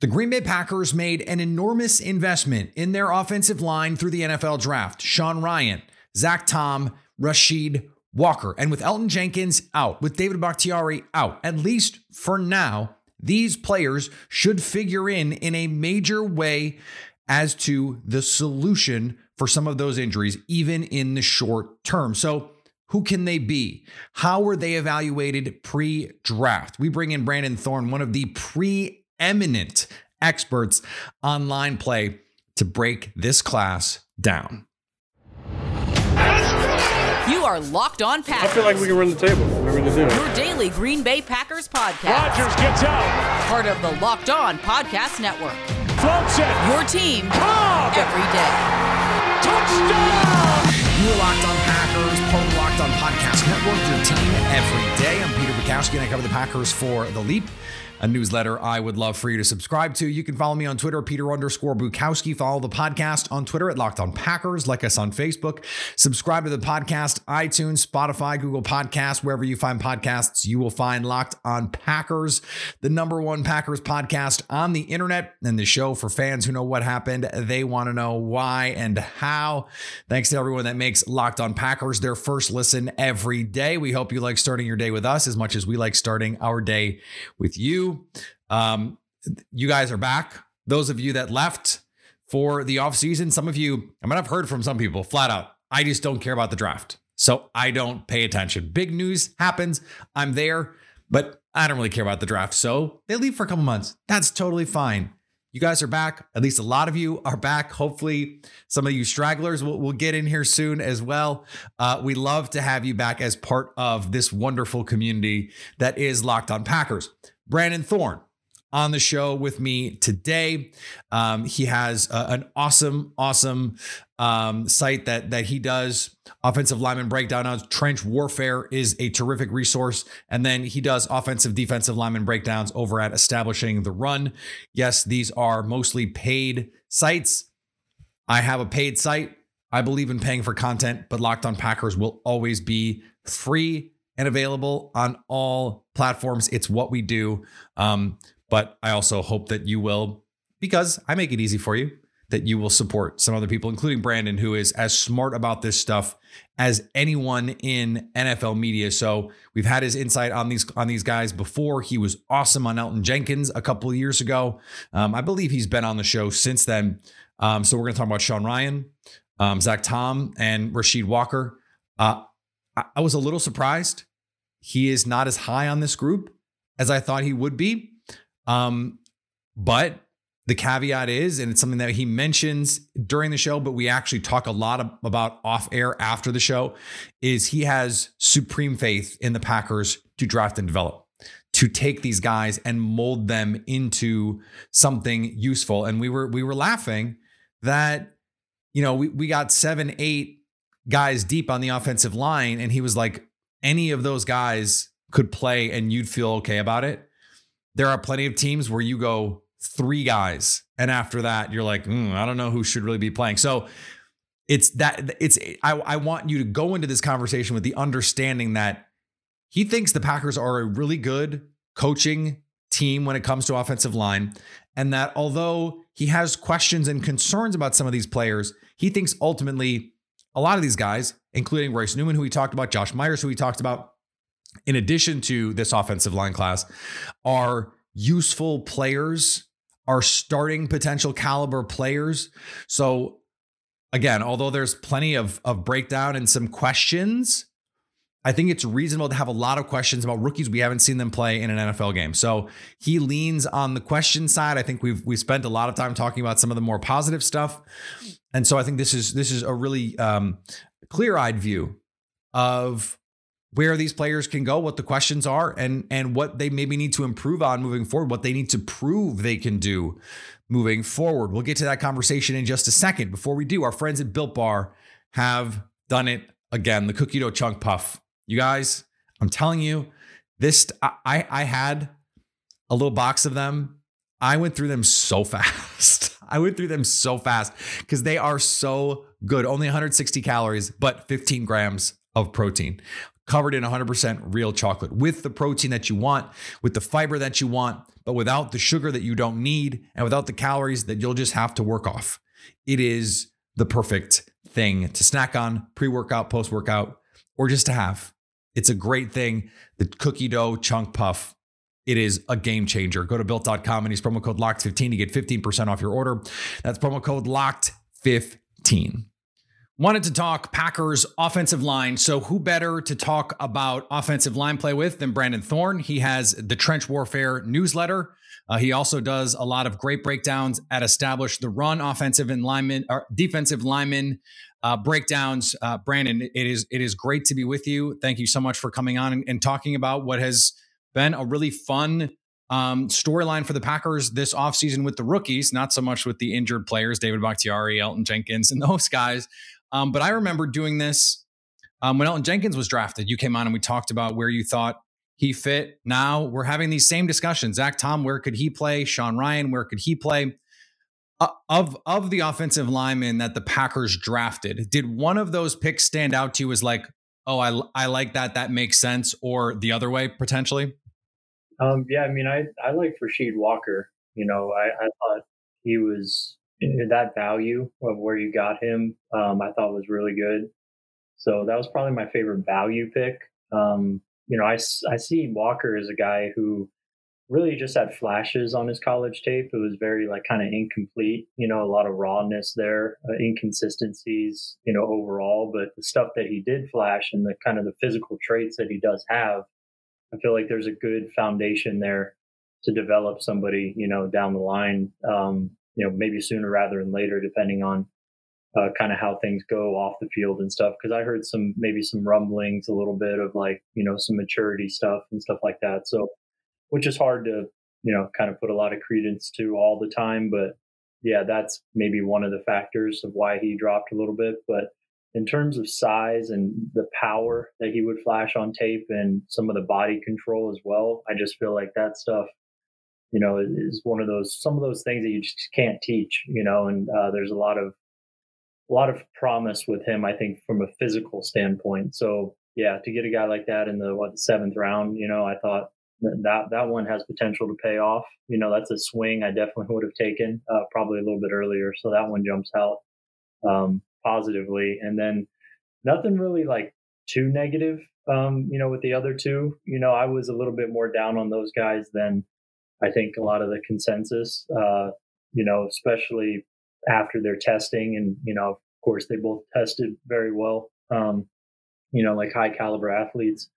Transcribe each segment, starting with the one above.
The Green Bay Packers made an enormous investment in their offensive line through the NFL draft. Sean Rhyan, Zach Tom, Rasheed Walker. And with Elgton Jenkins out, with David Bakhtiari out, at least for now, these players should figure in in a major way as to the solution for some of those injuries, even in the short term. So, who can they be? How were they evaluated pre draft? We bring in Brandon Thorn, one of the preeminent experts on line play, to break this class down. You are Locked On Packers. I feel like we can run the table. Whatever they do. Your daily Green Bay Packers podcast. Rodgers gets out. Part of the Locked On Podcast Network. Floats it. Your team Cobb. every day. Touchdown. You are Locked On Packers, part of Locked On Podcast Network, your team every day. I'm Peter Bukowski, and I cover the Packers for The Leap, a newsletter I would love for you to subscribe to. You can follow me on Twitter, Peter underscore Bukowski. Follow the podcast on Twitter at Locked On Packers. Like us on Facebook. Subscribe to the podcast, iTunes, Spotify, Google Podcasts, wherever you find podcasts, you will find Locked On Packers, the number one Packers podcast on the internet, and the show for fans who know what happened. They want to know why and how. Thanks to everyone that makes Locked On Packers their first listen every day. We hope you like starting your day with us as much as we like starting our day with you. Um, you guys are back. Those of you that left for the offseason, some of you, I mean, I've heard from some people flat out, I just don't care about the draft. So I don't pay attention. Big news happens. I'm there, but I don't really care about the draft. So they leave for a couple months. That's totally fine. You guys are back. At least a lot of you are back. Hopefully, some of you stragglers will, will get in here soon as well. Uh, we love to have you back as part of this wonderful community that is Locked on Packers. Brandon Thorn on the show with me today. Um, he has uh, an awesome, awesome um, site that that he does offensive lineman breakdown on. Trench Warfare is a terrific resource, and then he does offensive, defensive lineman breakdowns over at Establishing the Run. Yes, these are mostly paid sites. I have a paid site. I believe in paying for content, but Locked On Packers will always be free and available on all platforms. It's what we do. Um, but I also hope that you will, because I make it easy for you, that you will support some other people, including Brandon, who is as smart about this stuff as anyone in NFL media. So we've had his insight on these on these guys before. He was awesome on Elgton Jenkins a couple of years ago. Um, I believe he's been on the show since then. Um, so we're going to talk about Sean Rhyan, um, Zach Tom, and Rasheed Walker. Uh, I, I was a little surprised. He is not as high on this group as I thought he would be. Um, but the caveat is, and it's something that he mentions during the show, but we actually talk a lot about off air after the show, is he has supreme faith in the Packers to draft and develop, to take these guys and mold them into something useful. And we were we were laughing that, you know, we, we got seven, eight guys deep on the offensive line, and he was like, any of those guys could play and you'd feel okay about it. There are plenty of teams where you go three guys, and after that, you're like, mm, I don't know who should really be playing. So it's that it's I, I want you to go into this conversation with the understanding that he thinks the Packers are a really good coaching team when it comes to offensive line, and that although he has questions and concerns about some of these players, he thinks ultimately a lot of these guys, including Royce Newman, who we talked about, Josh Myers, who we talked about, in addition to this offensive line class, are useful players, are starting potential caliber players. So, again, although there's plenty of, of breakdown and some questions, I think it's reasonable to have a lot of questions about rookies we haven't seen them play in an NFL game. So he leans on the question side. I think we've we spent a lot of time talking about some of the more positive stuff, and so I think this is this is a really um, clear eyed view of where these players can go, what the questions are, and and what they maybe need to improve on moving forward, what they need to prove they can do moving forward. We'll get to that conversation in just a second. Before we do, our friends at Built Bar have done it again. The cookie dough chunk puff. You guys, I'm telling you, this I I had a little box of them. I went through them so fast. I went through them so fast because they are so good. Only 160 calories, but 15 grams of protein. Covered in 100% real chocolate with the protein that you want, with the fiber that you want, but without the sugar that you don't need and without the calories that you'll just have to work off. It is the perfect thing to snack on pre workout, post workout, or just to have. It's a great thing. The cookie dough chunk puff, it is a game changer. Go to built.com and use promo code LOCKED15 to get 15% off your order. That's promo code LOCKED15. Wanted to talk Packers offensive line. So, who better to talk about offensive line play with than Brandon Thorn? He has the Trench Warfare newsletter. Uh, he also does a lot of great breakdowns at Establish the Run offensive and lineman or defensive lineman uh, breakdowns. Uh, Brandon, it is it is great to be with you. Thank you so much for coming on and, and talking about what has been a really fun um, storyline for the Packers this offseason with the rookies, not so much with the injured players, David Bakhtiari, Elgton Jenkins, and those guys. Um, but I remember doing this um, when Elgton Jenkins was drafted. You came on and we talked about where you thought he fit. Now we're having these same discussions. Zach Tom, where could he play? Sean Rhyan, where could he play? Uh, of of the offensive linemen that the Packers drafted, did one of those picks stand out to you as like, oh, I I like that, that makes sense, or the other way potentially? Um, yeah, I mean, I I like Rasheed Walker. You know, I, I thought he was that value of where you got him, um, I thought was really good. So that was probably my favorite value pick. Um, you know, I, I see Walker as a guy who really just had flashes on his college tape. It was very like kind of incomplete, you know, a lot of rawness there, uh, inconsistencies, you know, overall. But the stuff that he did flash and the kind of the physical traits that he does have, I feel like there's a good foundation there to develop somebody, you know, down the line. Um, you know, maybe sooner rather than later, depending on uh, kind of how things go off the field and stuff. Cause I heard some, maybe some rumblings, a little bit of like, you know, some maturity stuff and stuff like that. So, which is hard to, you know, kind of put a lot of credence to all the time. But yeah, that's maybe one of the factors of why he dropped a little bit. But in terms of size and the power that he would flash on tape and some of the body control as well, I just feel like that stuff you know, is one of those some of those things that you just can't teach, you know. And uh, there's a lot of a lot of promise with him, I think, from a physical standpoint. So yeah, to get a guy like that in the what the seventh round, you know, I thought that that one has potential to pay off. You know, that's a swing I definitely would have taken uh, probably a little bit earlier. So that one jumps out um, positively, and then nothing really like too negative. Um, you know, with the other two, you know, I was a little bit more down on those guys than I think a lot of the consensus, uh, you know, especially after their testing, and you know, of course, they both tested very well. Um, you know, like high caliber athletes.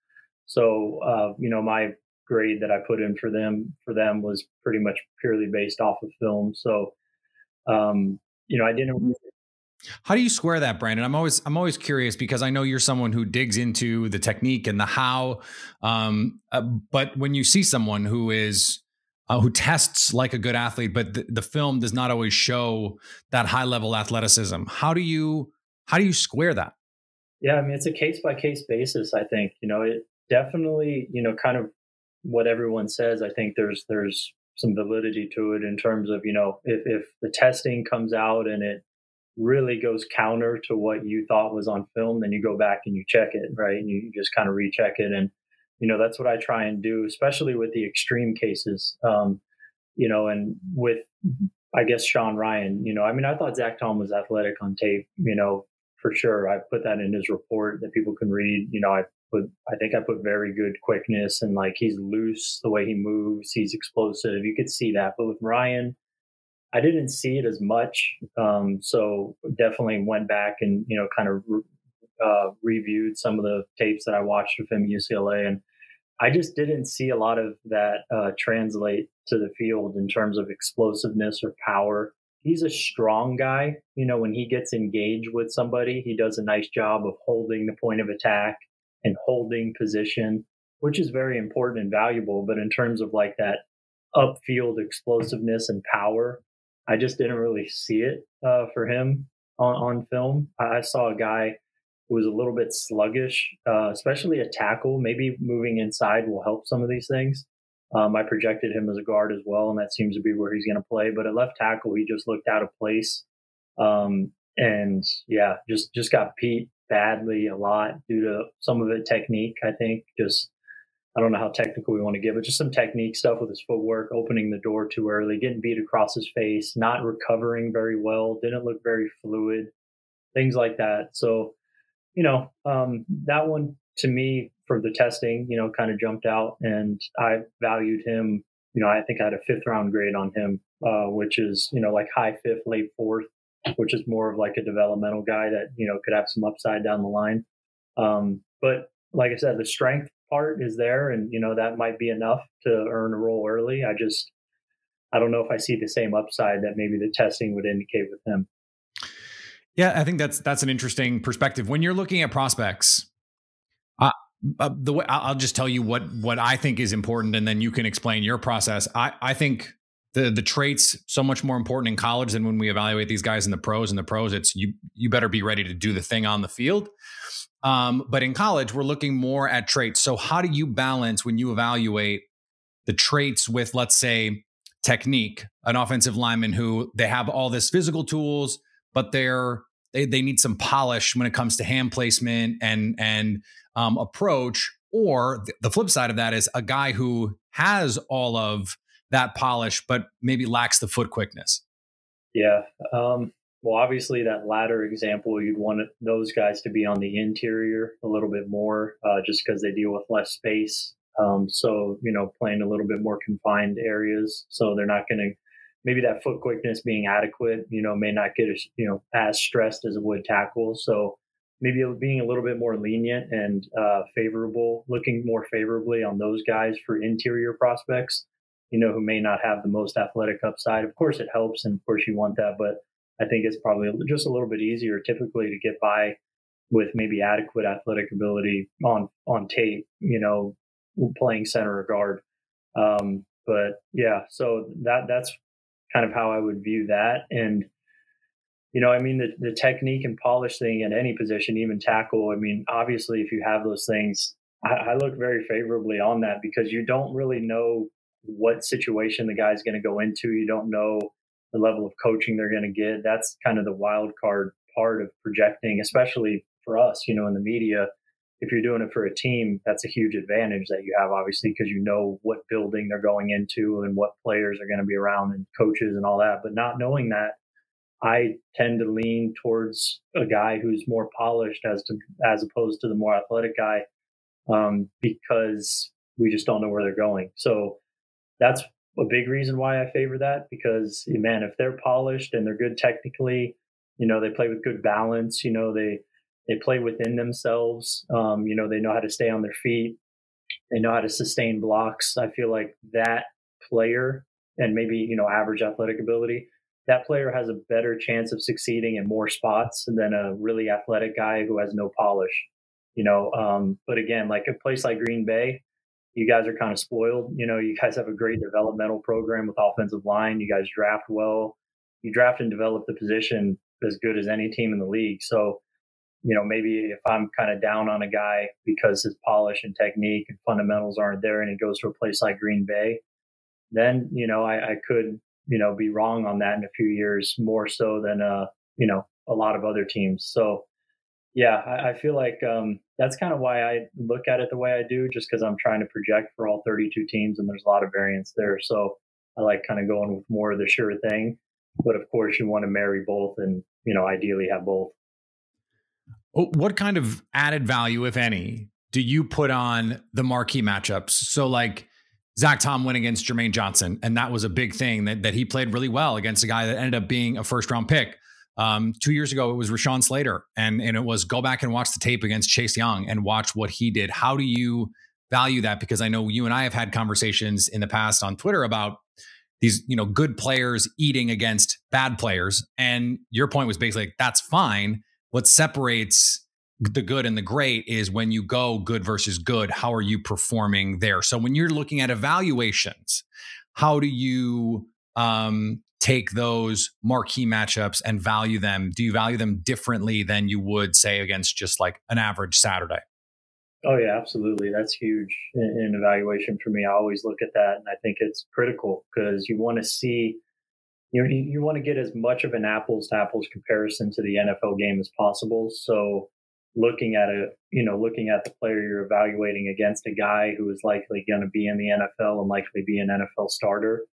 So, uh, you know, my grade that I put in for them for them was pretty much purely based off of film. So, um, you know, I didn't. How do you square that, Brandon? I'm always I'm always curious because I know you're someone who digs into the technique and the how. Um, uh, but when you see someone who is uh, who tests like a good athlete, but the, the film does not always show that high level athleticism. How do you how do you square that? Yeah, I mean it's a case by case basis. I think you know it definitely you know kind of what everyone says. I think there's there's some validity to it in terms of you know if if the testing comes out and it really goes counter to what you thought was on film, then you go back and you check it, right? And you just kind of recheck it and you know that's what i try and do especially with the extreme cases um, you know and with i guess sean rhyan you know i mean i thought zach tom was athletic on tape you know for sure. I put that in his report that people can read. You know i put i think i put very good quickness and like he's loose the way he moves. He's explosive. You could see that. But with rhyan i didn't see it as much. Um, so definitely went back and you know kind of uh, reviewed some of the tapes that I watched of him UCLA, and I just didn't see a lot of that uh, translate to the field in terms of explosiveness or power. He's a strong guy. You know, when he gets engaged with somebody, he does a nice job of holding the point of attack and holding position, which is very important and valuable. But in terms of like that upfield explosiveness and power, I just didn't really see it uh, for him on, on film. I saw a guy was a little bit sluggish, uh, especially a tackle. Maybe moving inside will help some of these things. Um, I projected him as a guard as well, and that seems to be where he's going to play. But at left tackle, he just looked out of place, um, and yeah, just just got beat badly a lot due to some of it technique. I think just I don't know how technical we want to get, but just some technique stuff with his footwork, opening the door too early, getting beat across his face, not recovering very well, didn't look very fluid, things like that. So, you know, um, that one to me for the testing, you know, kind of jumped out, and I valued him. You know, I think I had a fifth round grade on him, uh, which is you know like high fifth, late fourth, which is more of like a developmental guy that you know could have some upside down the line. Um, but like I said, the strength part is there, and you know that might be enough to earn a role early. I just I don't know if I see the same upside that maybe the testing would indicate with him. Yeah, I think that's that's an interesting perspective when you're looking at prospects. Uh, uh, the way I'll just tell you what what I think is important, and then you can explain your process. I I think the the traits so much more important in college than when we evaluate these guys in the pros. In the pros, it's you you better be ready to do the thing on the field. Um, but in college, we're looking more at traits. So, how do you balance when you evaluate the traits with, let's say, technique? An offensive lineman who they have all this physical tools, but they're they, they need some polish when it comes to hand placement and and um, approach. Or the flip side of that is a guy who has all of that polish, but maybe lacks the foot quickness. Yeah. Um, well, obviously, that latter example, you'd want those guys to be on the interior a little bit more, uh, just because they deal with less space. Um, so, you know, playing a little bit more confined areas. So they're not going to, maybe that foot quickness being adequate, you know, may not get, as, you know, as stressed as it would tackle. So maybe being a little bit more lenient and uh, favorable, looking more favorably on those guys for interior prospects, you know, who may not have the most athletic upside. Of course, it helps. And of course, you want that. But I think it's probably just a little bit easier typically to get by with maybe adequate athletic ability on on tape, you know, playing center or guard. Um, but yeah, so that that's kind of how I would view that. And you know, I mean, the the technique and polish thing in any position, even tackle. I mean, obviously, if you have those things, I, I look very favorably on that because you don't really know what situation the guy's going to go into. You don't know the level of coaching they're going to get. That's kind of the wild card part of projecting, especially for us, you know, in the media. If you're doing it for a team, that's a huge advantage that you have, obviously, because you know what building they're going into and what players are going to be around and coaches and all that. But not knowing that, I tend to lean towards a guy who's more polished as to as opposed to the more athletic guy, um, because we just don't know where they're going. So that's a big reason why I favor that because man, if they're polished and they're good technically, you know, they play with good balance, you know, they they play within themselves, um, you know, they know how to stay on their feet, they know how to sustain blocks. I feel like that player and maybe, you know, average athletic ability, that player has a better chance of succeeding in more spots than a really athletic guy who has no polish. You know, um, but again, like a place like Green Bay, you guys are kind of spoiled. You know, you guys have a great developmental program with offensive line. You guys draft well. You draft and develop the position as good as any team in the league. So, you know, maybe if I'm kind of down on a guy because his polish and technique and fundamentals aren't there and he goes to a place like Green Bay, then, you know, I, I could, you know, be wrong on that in a few years more so than, uh, you know, a lot of other teams. So, yeah, I, I feel like um, that's kind of why I look at it the way I do, just because I'm trying to project for all 32 teams and there's a lot of variance there. So I like kind of going with more of the sure thing. But of course, you want to marry both and, you know, ideally have both. What kind of added value, if any, do you put on the marquee matchups? So, like Zach Tom went against Jermaine Johnson, and that was a big thing that, that he played really well against a guy that ended up being a first round pick. Um, two years ago, it was Rashawn Slater, and and it was go back and watch the tape against Chase Young and watch what he did. How do you value that? Because I know you and I have had conversations in the past on Twitter about these, you know, good players eating against bad players, and your point was basically like, that's fine. What separates the good and the great is when you go good versus good. How are you performing there? So when you're looking at evaluations, how do you um, take those marquee matchups and value them? Do you value them differently than you would say against just like an average Saturday? Oh yeah, absolutely. That's huge in, in evaluation for me. I always look at that, and I think it's critical because you want to see, you know, you, want to get as much of an apples to apples comparison to the NFL game as possible. So looking at a you know looking at the player you're evaluating against a guy who is likely going to be in the NFL and likely be an NFL starter,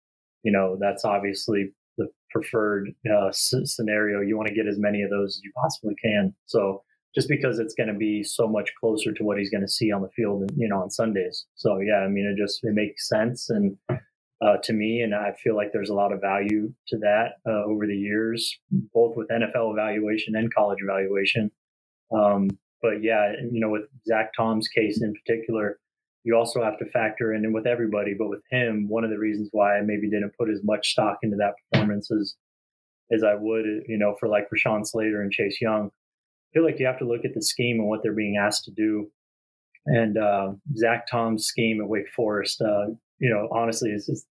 you know that's obviously the preferred uh, scenario. You want to get as many of those as you possibly can. So just because it's going to be so much closer to what he's going to see on the field, you know, on Sundays. So yeah, I mean, it just it makes sense and uh, to me, and I feel like there's a lot of value to that uh, over the years, both with NFL evaluation and college evaluation. Um, but yeah, you know, with Zach Tom's case in particular, you also have to factor in, and with everybody, but with him, one of the reasons why I maybe didn't put as much stock into that performance as, as I would, you know, for like Rashawn Slater and Chase Young. I feel like you have to look at the scheme and what they're being asked to do. And uh, Zach Tom's scheme at Wake Forest, uh, you know, honestly, is, is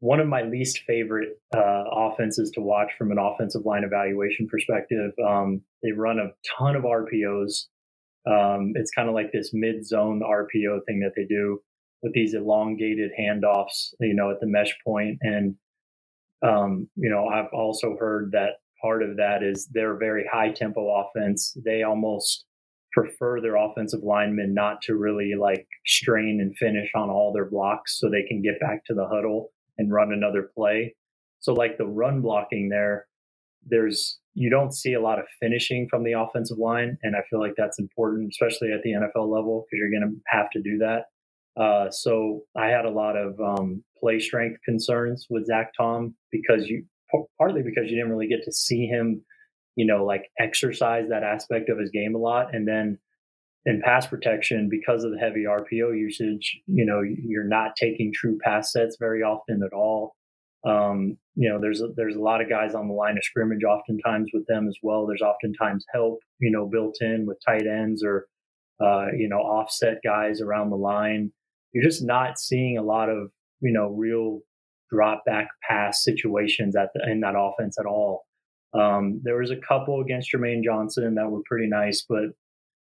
one of my least favorite uh, offenses to watch from an offensive line evaluation perspective. Um, they run a ton of RPOs. Um, it's kind of like this mid zone RPO thing that they do with these elongated handoffs, you know, at the mesh point. And, um, you know, I've also heard that part of that is they're very high tempo offense. They almost prefer their offensive linemen not to really like strain and finish on all their blocks so they can get back to the huddle and run another play. So like the run blocking there, there's you don't see a lot of finishing from the offensive line, and I feel like that's important, especially at the NFL level, because you're going to have to do that. Uh, so I had a lot of um, play strength concerns with Zach Tom because you partly because you didn't really get to see him, you know, like exercise that aspect of his game a lot, and then in pass protection because of the heavy RPO usage, you know, you're not taking true pass sets very often at all. Um, you know, there's a, there's a lot of guys on the line of scrimmage oftentimes with them as well. There's oftentimes help, you know, built in with tight ends or uh, you know offset guys around the line. You're just not seeing a lot of you know real drop back pass situations at the, in that offense at all. Um, there was a couple against Jermaine Johnson that were pretty nice, but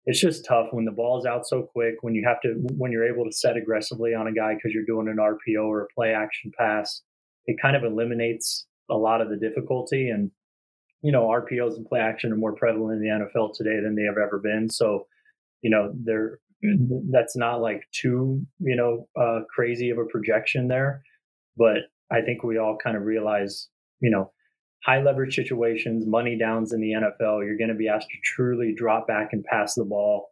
it's just tough when the ball's out so quick when you have to when you're able to set aggressively on a guy because you're doing an RPO or a play action pass. It kind of eliminates a lot of the difficulty and you know RPOs and play action are more prevalent in the NFL today than they have ever been. So you know they're that's not like too you know uh, crazy of a projection there, but I think we all kind of realize you know high leverage situations, money downs in the NFL, you're going to be asked to truly drop back and pass the ball.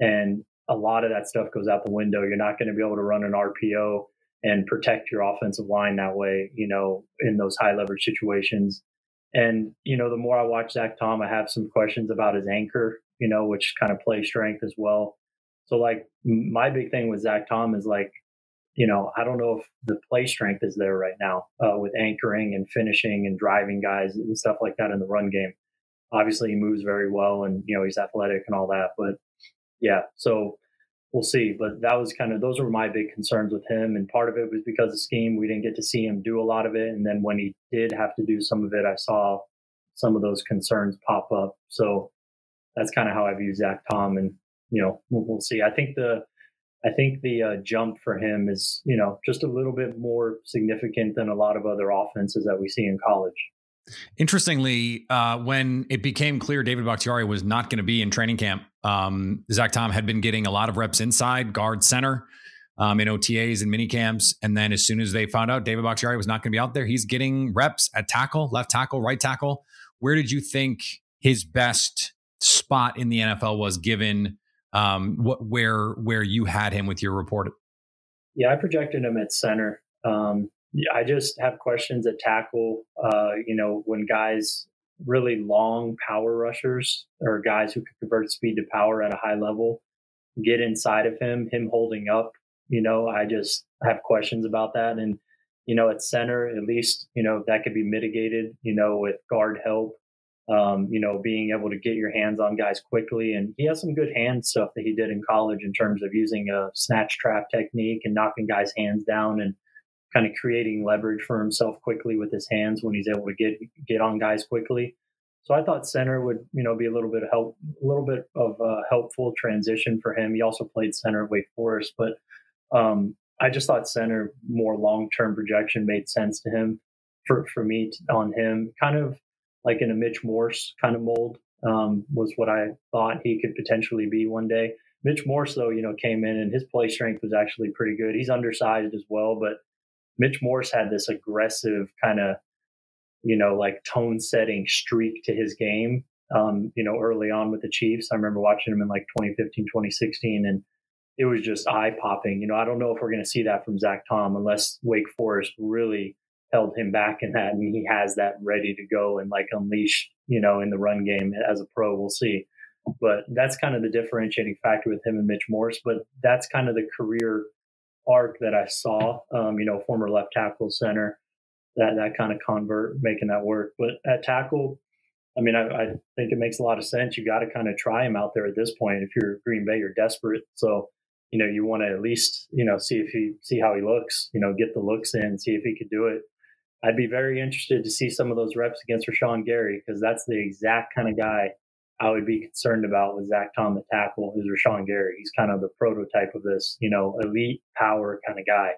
And a lot of that stuff goes out the window. You're not going to be able to run an RPO and protect your offensive line that way, you know, in those high leverage situations. And, you know, the more I watch Zach Tom, I have some questions about his anchor, you know, which kind of play strength as well. So, like, my big thing with Zach Tom is like, you know, I don't know if the play strength is there right now uh, with anchoring and finishing and driving guys and stuff like that in the run game. Obviously, he moves very well and, you know, he's athletic and all that. But yeah, so we'll see. But that was kind of, those were my big concerns with him. And part of it was because of scheme. We didn't get to see him do a lot of it. And then when he did have to do some of it, I saw some of those concerns pop up. So that's kind of how I view Zach Tom. And, you know, we'll, we'll see. I think the, I think the uh, jump for him is, you know, just a little bit more significant than a lot of other offenses that we see in college. Interestingly, uh, when it became clear David Bakhtiari was not going to be in training camp, um, Zach Tom had been getting a lot of reps inside guard center um, in OTAs and mini camps. And then as soon as they found out David Bakhtiari was not going to be out there, he's getting reps at tackle, left tackle, right tackle. Where did you think his best spot in the NFL was given um, what where where you had him with your report? Yeah, I projected him at center. Um, I just have questions at tackle. Uh, you know, when guys really long power rushers or guys who can convert speed to power at a high level get inside of him, him holding up. You know, I just have questions about that. And you know, at center, at least you know that could be mitigated. You know, with guard help um, you know, being able to get your hands on guys quickly. And he has some good hand stuff that he did in college in terms of using a snatch trap technique and knocking guys' hands down and kind of creating leverage for himself quickly with his hands when he's able to get get on guys quickly. So I thought center would, you know, be a little bit of help, a little bit of a helpful transition for him. He also played center at Wake Forest, but um, I just thought center more long term projection made sense to him for for me on him. Kind of like in a Mitch Morse kind of mold. um, was what I thought he could potentially be one day. Mitch Morse, though, you know, came in and his play strength was actually pretty good. He's undersized as well, but Mitch Morse had this aggressive kind of, you know, like tone setting streak to his game, um, you know, early on with the Chiefs. I remember watching him in like 2015, 2016, and it was just eye popping. You know, I don't know if we're going to see that from Zach Tom unless Wake Forest really held him back in that and he has that ready to go and like unleash, you know, in the run game as a pro. We'll see. But that's kind of the differentiating factor with him and Mitch Morse. But that's kind of the career arc that I saw. Um, you know, former left tackle center, that that kind of convert making that work. But at tackle, I mean, I, I think it makes a lot of sense. You got to kind of try him out there at this point. If you're Green Bay, you're desperate. So, you know, you want to at least, you know, see if he see how he looks. You know, get the looks in, see if he could do it. I'd be very interested to see some of those reps against Rashan Gary because that's the exact kind of guy I would be concerned about with Zach Tom at tackle, who's Rashan Gary. He's kind of the prototype of this, you know, elite power kind of guy.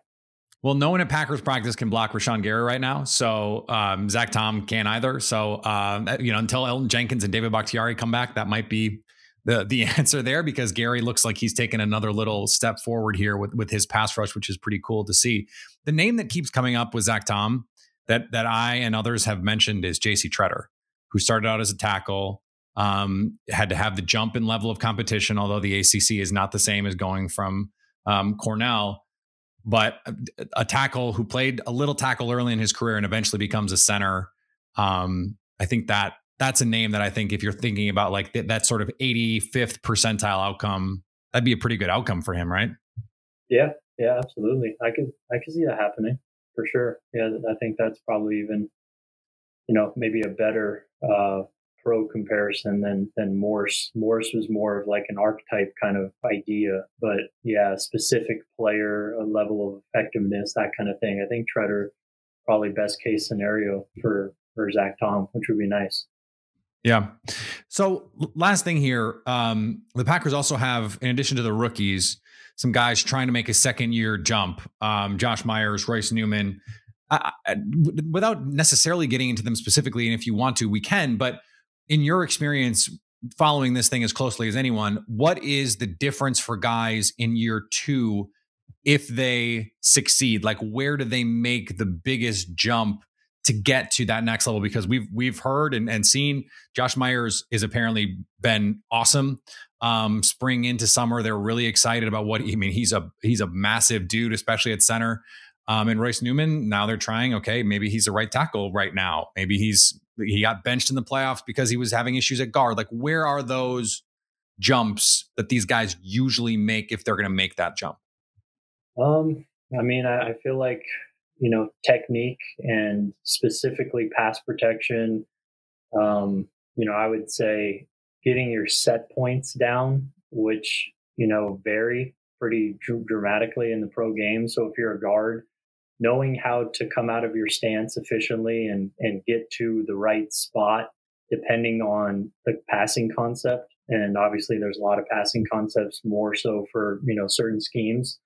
Well, no one at Packers practice can block Rashan Gary right now. So um, Zach Tom can't either. So, um, you know, until Elgton Jenkins and David Bakhtiari come back, that might be the the answer there because Gary looks like he's taken another little step forward here with, with his pass rush, which is pretty cool to see. The name that keeps coming up with Zach Tom that that I and others have mentioned is J.C. Tretter, who started out as a tackle, um, had to have the jump in level of competition, although the ACC is not the same as going from um, Cornell. But a, a, tackle who played a little tackle early in his career and eventually becomes a center. Um, I think that that's a name that I think if you're thinking about like th- that sort of 85th percentile outcome, that'd be a pretty good outcome for him, right? Yeah, yeah, absolutely. I could I could see that happening for sure. Yeah, I think that's probably even, you know, maybe a better uh, pro comparison than than Morse. Morse was more of like an archetype kind of idea, but yeah, specific player, a level of effectiveness, that kind of thing. I think Tretter probably best case scenario for for Zach Tom, which would be nice. Yeah. So last thing here, um, the Packers also have, in addition to the rookies, some guys trying to make a second year jump. Um, Josh Myers, Royce Newman. I, I, without necessarily getting into them specifically, and if you want to, we can. But in your experience, following this thing as closely as anyone, what is the difference for guys in year two if they succeed? Like, where do they make the biggest jump to get to that next level? Because we've we've heard and, and seen Josh Myers is apparently been awesome um, spring into summer. They're really excited about what I mean. He's a he's a massive dude, especially at center. Um, and Royce Newman, now they're trying. Okay, maybe he's the right tackle right now. Maybe he's he got benched in the playoffs because he was having issues at guard. Like, where are those jumps that these guys usually make if they're going to make that jump? Um, I mean, I, I feel like you know technique and specifically pass protection. Um, you know, I would say getting your set points down, which, you know, vary pretty dr- dramatically in the pro game. So if you're a guard, knowing how to come out of your stance efficiently and, and get to the right spot, depending on the passing concept. And obviously there's a lot of passing concepts more so for, you know, certain schemes.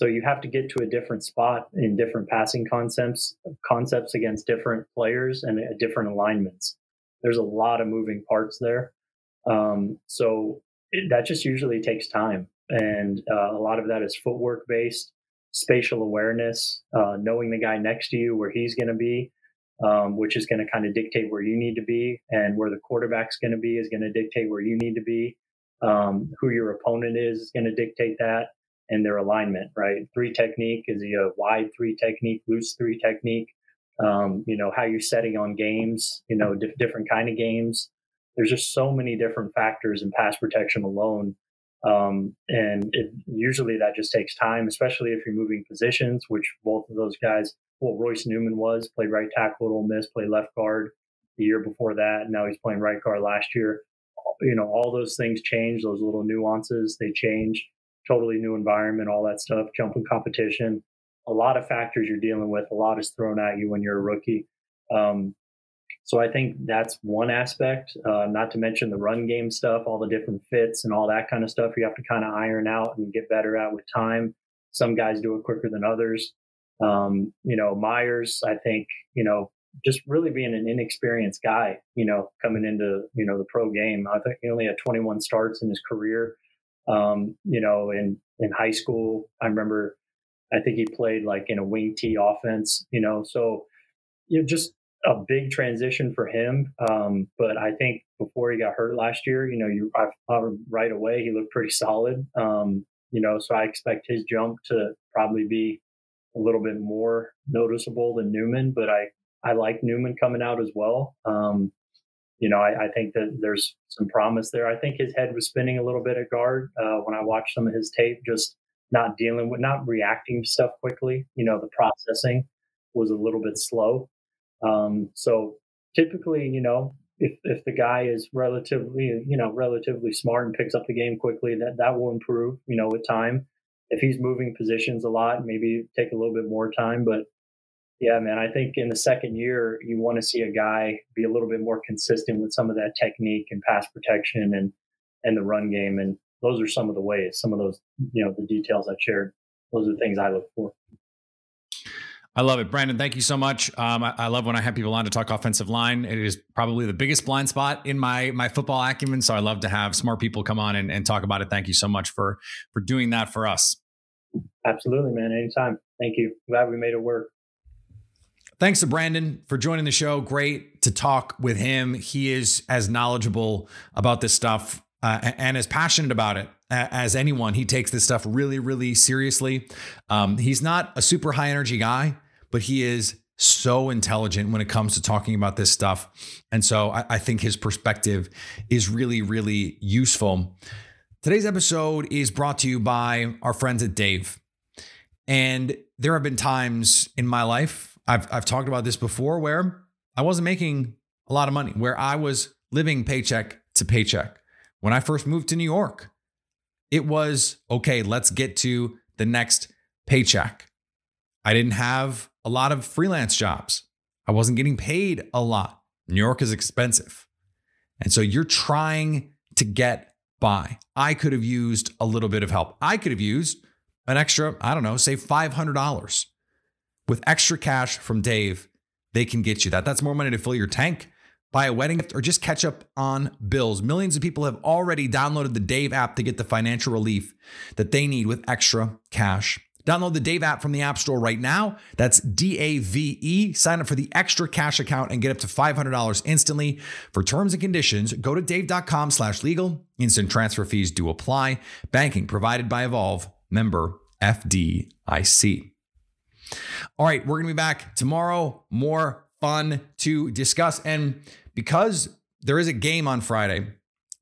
So you have to get to a different spot in different passing concepts, concepts against different players and different alignments. There's a lot of moving parts there. Um, so it, that just usually takes time. And uh, a lot of that is footwork based, spatial awareness, uh, knowing the guy next to you where he's going to be, um, which is going to kind of dictate where you need to be, and where the quarterback's going to be is going to dictate where you need to be. Um, who your opponent is is going to dictate that, and their alignment. Right, three technique is he a wide three technique, loose three technique. Um, you know how you're setting on games. You know different kind of games there's just so many different factors in pass protection alone. Um, and it, usually that just takes time, especially if you're moving positions, which both of those guys, well, Royce Newman was, played right tackle at Ole Miss, played left guard the year before that. Now he's playing right guard last year. You know, all those things change, those little nuances, they change. Totally new environment, all that stuff, jumping competition. A lot of factors you're dealing with. A lot is thrown at you when you're a rookie. Um, so I think that's one aspect, uh, not to mention the run game stuff, all the different fits and all that kind of stuff you have to kind of iron out and get better at with time. Some guys do it quicker than others. Um, you know, Myers, I think, you know, just really being an inexperienced guy, you know, coming into, you know, the pro game. I think he only had 21 starts in his career. Um, you know, in, in high school, I remember, I think he played like in a wing T offense, you know, so you know, just a big transition for him. Um, but I think before he got hurt last year, you know, you I, right away he looked pretty solid. Um, you know, so I expect his jump to probably be a little bit more noticeable than Newman. But I I like Newman coming out as well. Um, you know, I, I, think that there's some promise there. I think his head was spinning a little bit at guard uh, when I watched some of his tape, just not dealing with, not reacting to stuff quickly. You know, the processing was a little bit slow. Um, so typically, you know, if if the guy is relatively, you know, relatively smart and picks up the game quickly, that that will improve. You know, with time. If he's moving positions a lot, maybe take a little bit more time, but yeah, man, I think in the second year, you want to see a guy be a little bit more consistent with some of that technique and pass protection and, and the run game. And those are some of the ways, some of those, you know, the details I shared. Those are the things I look for. I love it. Brandon, thank you so much. Um, I, I, love when I have people on to talk offensive line. It is probably the biggest blind spot in my my football acumen. So I love to have smart people come on and, and talk about it. Thank you so much for for doing that for us. Absolutely, man. Anytime. Thank you. Glad we made it work. Thanks to Brandon for joining the show. Great to talk with him. He is as knowledgeable about this stuff uh, and as passionate about it as anyone. He takes this stuff really, really seriously. Um, he's not a super high energy guy, but he is so intelligent when it comes to talking about this stuff. And so I, I think his perspective is really, really useful. Today's episode is brought to you by our friends at Dave. And there have been times in my life I've I've talked about this before where I wasn't making a lot of money, where I was living paycheck to paycheck. When I first moved to New York, it was okay, let's get to the next paycheck. I didn't have a lot of freelance jobs. I wasn't getting paid a lot. New York is expensive. And so you're trying to get by. I could have used a little bit of help. I could have used an extra, I don't know, say $500 with extra cash from Dave, they can get you that. That's more money to fill your tank, buy a wedding gift, or just catch up on bills. Millions of people have already downloaded the Dave app to get the financial relief that they need with extra cash. Download the Dave app from the App Store right now. That's D A V E. Sign up for the extra cash account and get up to $500 instantly. For terms and conditions, go to dave.com slash legal. Instant transfer fees do apply. Banking provided by Evolve, member FDIC. All right, we're going to be back tomorrow. More fun to discuss. And because there is a game on Friday,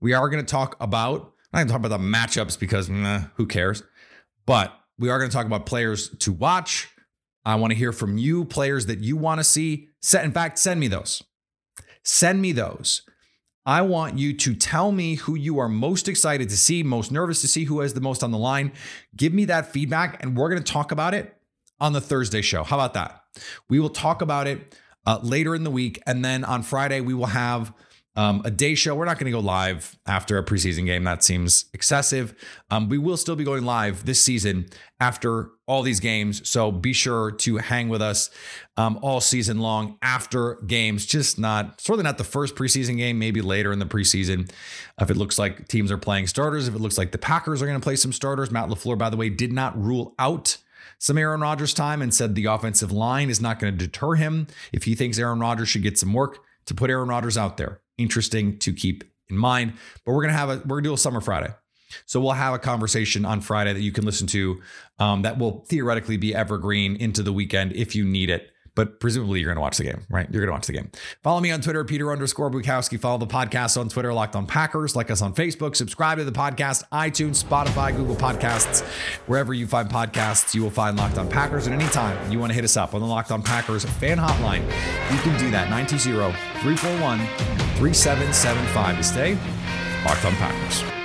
we are going to talk about, I'm going to talk about the matchups because who cares? But we are going to talk about players to watch. I want to hear from you, players that you want to see. In fact, send me those. Send me those. I want you to tell me who you are most excited to see, most nervous to see, who has the most on the line. Give me that feedback, and we're going to talk about it on the Thursday show. How about that? We will talk about it uh, later in the week. And then on Friday, we will have um, a day show. We're not going to go live after a preseason game. That seems excessive. Um, we will still be going live this season after all these games. So be sure to hang with us um, all season long after games. Just not, certainly not the first preseason game, maybe later in the preseason. If it looks like teams are playing starters, if it looks like the Packers are going to play some starters. Matt LaFleur, by the way, did not rule out some Aaron Rodgers time and said the offensive line is not going to deter him if he thinks Aaron Rodgers should get some work to put Aaron Rodgers out there. Interesting to keep in mind. But we're gonna have a we're gonna do a summer Friday. So we'll have a conversation on Friday that you can listen to um, that will theoretically be evergreen into the weekend if you need it but presumably you're going to watch the game, right? You're going to watch the game. Follow me on Twitter, Peter underscore Bukowski. Follow the podcast on Twitter, Locked on Packers. Like us on Facebook. Subscribe to the podcast, iTunes, Spotify, Google Podcasts. Wherever you find podcasts, you will find Locked on Packers. And anytime you want to hit us up on the Locked on Packers fan hotline, you can do that 920 341 3775 to stay Locked on Packers.